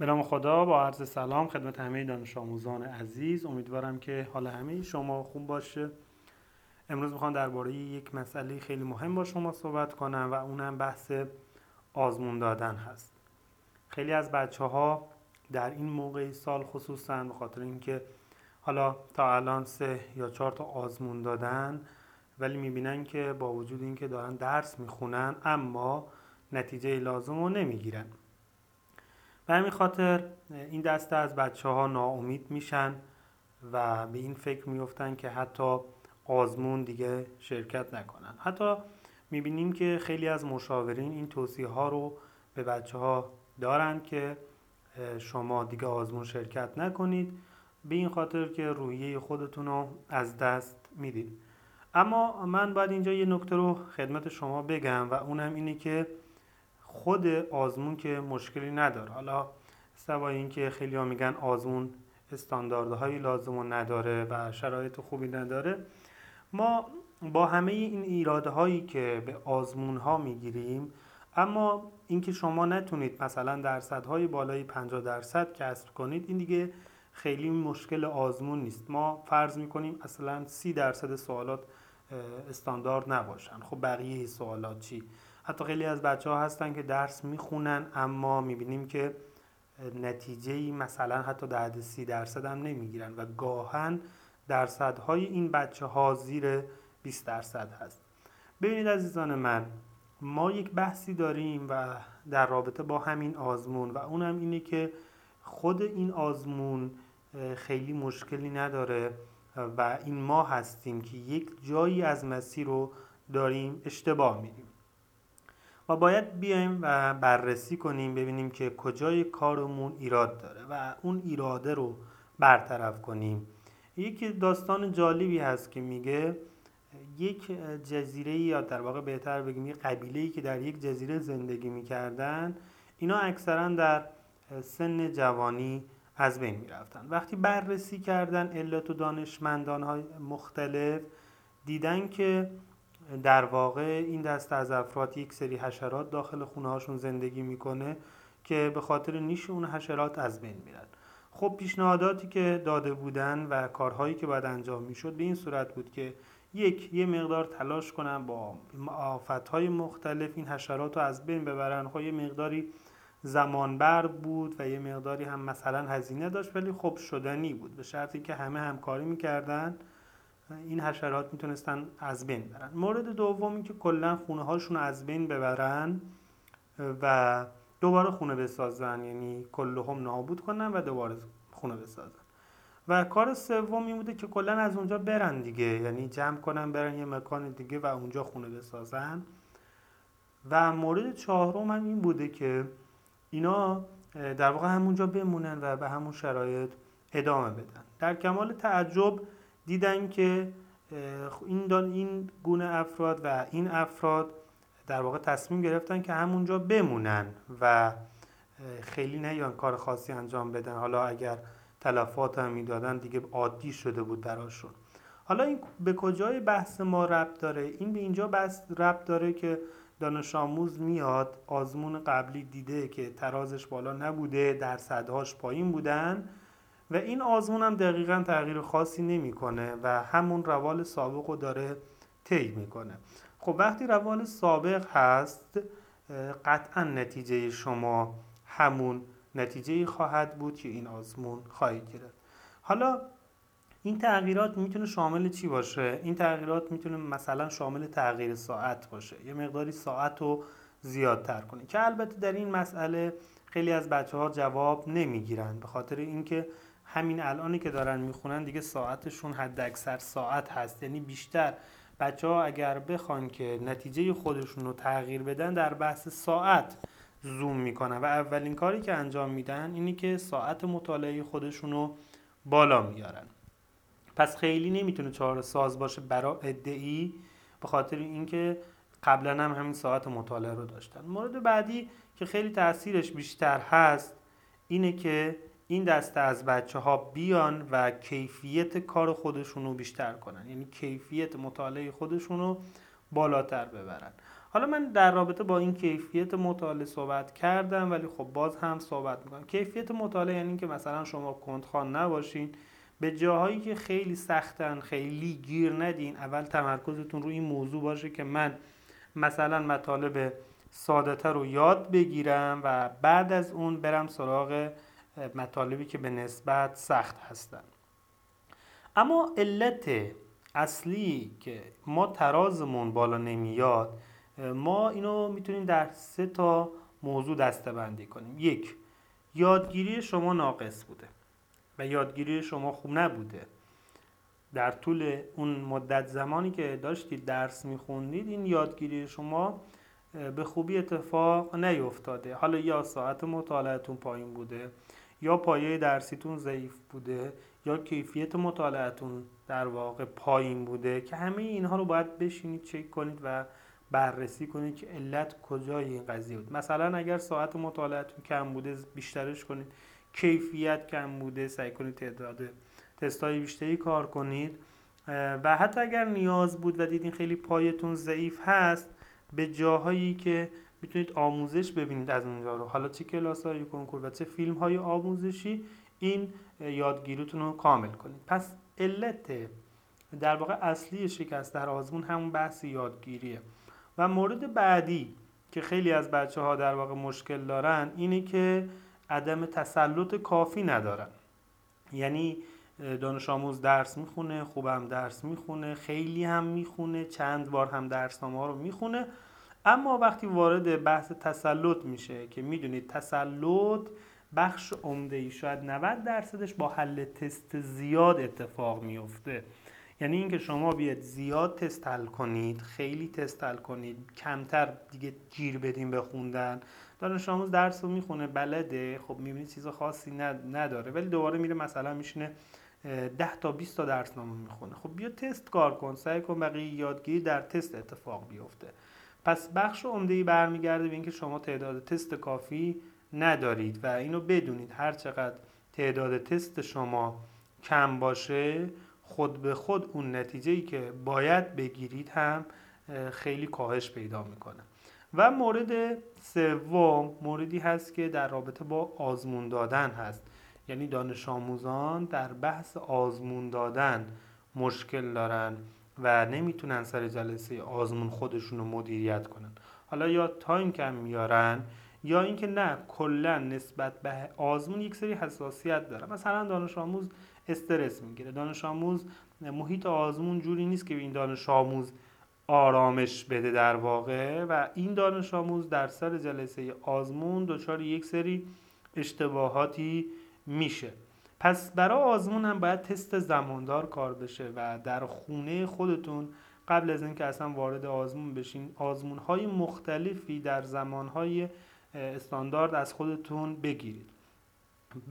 به نام خدا با عرض سلام خدمت همه دانش آموزان عزیز. امیدوارم که حال همه شما خوب باشه. امروز می‌خوام درباره یک مسئله خیلی مهم با شما صحبت کنم و اونم بحث آزمون دادن هست. خیلی از بچه ها در این موقع سال خصوصا به خاطر اینکه حالا تا الان سه یا چهار تا آزمون دادن ولی می‌بینن که با وجود اینکه دارن درس می‌خونن اما نتیجه لازم رو نمی‌گیرن. به همین خاطر این دسته از بچه ها ناامید میشن و به این فکر میفتن که حتی آزمون دیگه شرکت نکنن. حتی می‌بینیم که خیلی از مشاورین این توصیه ها رو به بچه ها دارن که شما دیگه آزمون شرکت نکنید. به این خاطر که روحیه خودتون رو از دست می‌دید. اما من باید اینجا یه نکته رو خدمت شما بگم و اونم اینه که خود آزمون که مشکلی نداره. حالا سوای اینکه خیلی ها میگن آزمون استانداردهایی لازم و نداره و شرایط خوبی نداره. ما با همه این ایراده هایی که به آزمون ها می‌گیریم اما اینکه شما نتونید مثلا درصدهای بالای 50 درصد کسب کنید این دیگه خیلی مشکل آزمون نیست. ما فرض می‌کنیم اصلا 30 درصد سوالات استاندارد نباشن. خب بقیه سوالات چی؟ حتی خیلی از بچه ها هستن که درس می‌خونن اما می‌بینیم که نتیجه ای مثلا حتی در سی درصد هم نمی‌گیرن و گاهن درصدهای این بچه ها زیر 20 درصد هست. ببینید عزیزان من ما یک بحثی داریم و در رابطه با همین آزمون و اونم اینه که خود این آزمون خیلی مشکلی نداره و این ما هستیم که یک جایی از مسیر رو داریم اشتباه میریم. و باید بیایم و بررسی کنیم ببینیم که کجای کارمون ایراد داره و اون ایراده رو برطرف کنیم. یک داستان جالبی هست که میگه یک جزیره یا در واقع بهتر بگیم یک قبیله که در یک جزیره زندگی می‌کردن اینا اکثرا در سن جوانی از بین می‌رفتن. وقتی بررسی کردن علت و دانشمندان های مختلف دیدن که در واقع این دست از افراد یک سری حشرات داخل خونه هاشون زندگی می‌کنه که به خاطر نیش اون حشرات از بین میرن. خب پیشنهاداتی که داده بودن و کارهایی که باید انجام می‌شد به این صورت بود که یک یه مقدار تلاش کنن با های مختلف این حشرات رو از بین ببرن. خب یه مقداری زمانبر بود و یه مقداری هم مثلا هزینه داشت ولی خب شدنی بود. به شرطی که همه همکاری می‌کردن. این حشرات می‌تونستن از بین برن. مورد دوم که کلا خونه هاشون از بین ببرن و دوباره خونه بسازن یعنی کلهم نابود کنن و دوباره خونه بسازن. و کار سوم این بوده که کلا از اونجا برن دیگه یعنی جمع کنن برن یه مکان دیگه و اونجا خونه بسازن. و مورد چهارم هم این بوده که اینا در واقع همونجا بمونن و به همون شرایط ادامه بدن. در کمال تعجب دیدن که این این گونه افراد و این افراد در واقع تصمیم گرفتن که همونجا بمونن و خیلی نیان کار خاصی انجام بدن. حالا اگر تلفات هم می‌دادن دیگه عادی شده بود براشون. حالا این به کجای بحث ما ربط داره؟ این به اینجا بحث ربط داره که دانش آموز میاد آزمون قبلی دیده که ترازش بالا نبوده درصدهاش پایین بودن. و این آزمون هم دقیقا تغییر خاصی نمی‌کنه و همون روال سابق رو داره طی می‌کنه. خب وقتی روال سابق هست قطعا نتیجه شما همون نتیجه خواهد بود که این آزمون خواهید گرفت. حالا این تغییرات می‌تونه شامل چی باشه؟ این تغییرات می‌تونه مثلا شامل تغییر ساعت باشه. یه مقداری ساعت رو زیادتر کنه که البته در این مسئله خیلی از بچه ها جواب نمی‌گیرن به خاطر اینکه همین الانی که دارن می‌خونن دیگه ساعتشون حد اکثر ساعت هست. یعنی بیشتر. بچه ها اگر بخوان که نتیجه خودشون رو تغییر بدن در بحث ساعت زوم می‌کنن. و اولین کاری که انجام میدن اینی که ساعت مطالعه خودشون رو بالا میارن. پس خیلی نمی‌تونه چهار ساز باشه برای ادعی به خاطر اینکه قبلا هم همین ساعت مطالعه رو داشتن. مورد بعدی که خیلی تاثیرش بیشتر هست اینه که این دسته از بچه ها بیان و کیفیت کار خودشون رو بیشتر کنن. یعنی کیفیت مطالعه خودشون رو بالاتر ببرن. حالا من در رابطه با این کیفیت مطالعه صحبت کردم ولی خب باز هم صحبت می‌کنم. کیفیت مطالعه یعنی که مثلا شما کندخوان نباشین به جاهایی که خیلی سختن خیلی گیر ندین اول تمرکزتون روی این موضوع باشه که من مثلا مطالب ساده رو یاد بگیرم و بعد از اون برم سراغ مطالبی که به نسبت سخت هستن. اما علت اصلی که ما ترازمون بالا نمیاد ما اینو می‌تونیم در سه تا موضوع دسته کنیم. یک یادگیری شما ناقص بوده و یادگیری شما خوب نبوده. در طول اون مدت زمانی که داشتید درس میخوندید این یادگیری شما به خوبی اتفاق نیفتاده. حالا یا ساعت مطالعتون پایین بوده یا پایه درسیتون ضعیف بوده یا کیفیت مطالعتون در واقع پایین بوده که همه اینها رو باید بشینید چک کنید و بررسی کنید که علت کجای این قضیه بود. مثلا اگر ساعت مطالعتون کم بوده بیشترش کنید. کیفیت کم بوده سعی کنید تعداد تستای بیشتری کار کنید. و حتی اگر نیاز بود و دیدین خیلی پایتون ضعیف هست به جاهایی که می‌تونید آموزش ببینید از اونجا رو. حالا چه کلاس های کنکور و چه فیلم های آموزشی این یادگیریتون رو کامل کنید. پس علت در واقع اصلی شکست در آزمون همون بحث یادگیریه. و مورد بعدی که خیلی از بچه ها در واقع مشکل دارن اینه که عدم تسلط کافی ندارن. یعنی دانش آموز درس می‌خونه خوبم درس می‌خونه خیلی هم می‌خونه چند بار هم درس ها رو می‌خونه اما وقتی وارد بحث تسلط میشه که می‌دونید تسلط بخش عمده ای شاید 90 درصدش با حل تست زیاد اتفاق میفته یعنی اینکه شما بیاد زیاد تست حل کنید خیلی تست حل کنید کمتر دیگه گیر بدین بخوندن دانش آموز درس رو می‌خونه بلده. خب می‌بینید چیز خاصی نداره. ولی دوباره میره مثلا میشینه 10 تا 20 تا درس نامه می‌خونه. خب بیا تست کار کن سعی کن بقیه یادگیری در تست اتفاق بیفته. پس بخش عمده ای برمیگرده به اینکه شما تعداد تست کافی ندارید و اینو بدونید هر چقدر تعداد تست شما کم باشه خود به خود اون نتیجه ای که باید بگیرید هم خیلی کاهش پیدا می‌کنه. و مورد سوم موردی هست که در رابطه با آزمون دادن هست. یعنی دانش آموزان در بحث آزمون دادن مشکل دارن. و نمی‌تونن سر جلسه آزمون خودشون رو مدیریت کنن. حالا یا تایم کم میارن یا اینکه نه کلا نسبت به آزمون یک سری حساسیت داره مثلا دانش آموز استرس می‌گیره. دانش آموز محیط آزمون جوری نیست که این دانش آموز آرامش بده در واقع و این دانش آموز در سر جلسه آزمون دچار یک سری اشتباهاتی میشه. پس برای آزمون هم باید تست زماندار کار بشه و در خونه خودتون قبل از اینکه اصلا وارد آزمون بشین آزمون های مختلفی در زمان های استاندارد از خودتون بگیرید.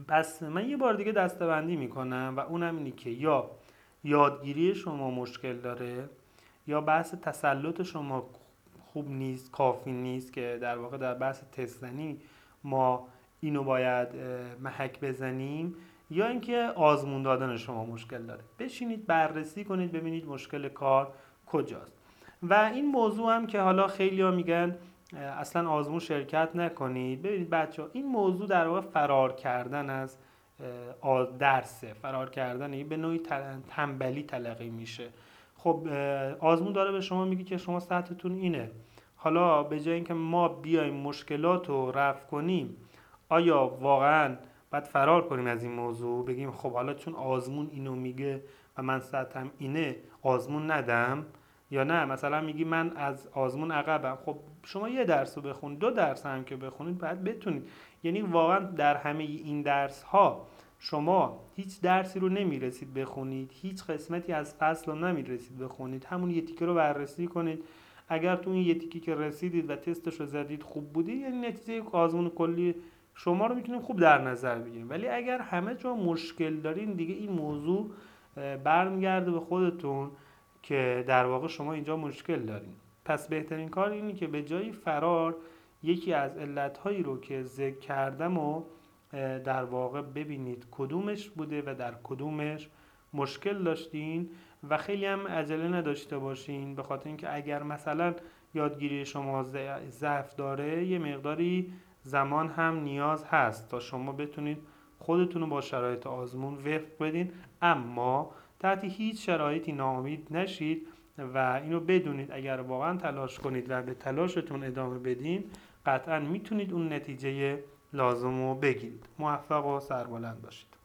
پس من یه بار دیگه دستبندی می‌کنم و اونم اینی که یا یادگیری شما مشکل داره یا بحث تسلط شما خوب نیست کافی نیست که در واقع در بحث تستنی ما اینو باید محک بزنیم. یا اینکه آزمون دادن شما مشکل داره. بشینید بررسی کنید ببینید مشکل کار کجاست. و این موضوع هم که حالا خیلی ها میگن اصلا آزمون شرکت نکنید. ببینید بچه ها این موضوع در واقع فرار کردن از درسه. فرار کردن به نوعی تنبلی تلقی میشه. خب آزمون داره به شما میگه که شما سطحتون اینه. حالا به جای اینکه ما بیایم مشکلات رو رفع کنیم آیا واقعا باید فرار کنیم از این موضوع بگیم خب حالا چون آزمون اینو میگه و من سطحم اینه آزمون ندم یا نه؟ مثلا میگی من از آزمون عقبم. خب شما یه درس رو بخونید دو درس هم که بخونید باید بتونید. یعنی واقعا در همه این درس ها شما هیچ درسی رو نمی‌رسید بخونید هیچ قسمتی از فصل رو نمی‌رسید بخونید. همون یه تیکه رو بررسی کنید. اگر تو این یه تیکی که رسیدید و تستش رو زدید خوب بودی یعنی نتیجه آزمون کلی شما رو می‌تونیم خوب در نظر بگیریم. ولی اگر همه جا مشکل دارین دیگه این موضوع برمیگرده به خودتون که در واقع شما اینجا مشکل دارین. پس بهترین کار اینه که به جای فرار یکی از علتهایی رو که ذکر کردم و در واقع ببینید کدومش بوده و در کدومش مشکل داشتین و خیلی هم عجله نداشته باشین. به خاطر اینکه اگر مثلا یادگیری شما ضعف داره یه مقداری زمان هم نیاز هست تا شما بتونید خودتون رو با شرایط آزمون وفق بدین. اما تحت هیچ شرایطی ناامید نشید و اینو بدونید اگر واقعا تلاش کنید و به تلاشتون ادامه بدین قطعا می‌تونید اون نتیجه لازم رو بگیرید. موفق و سربلند باشید.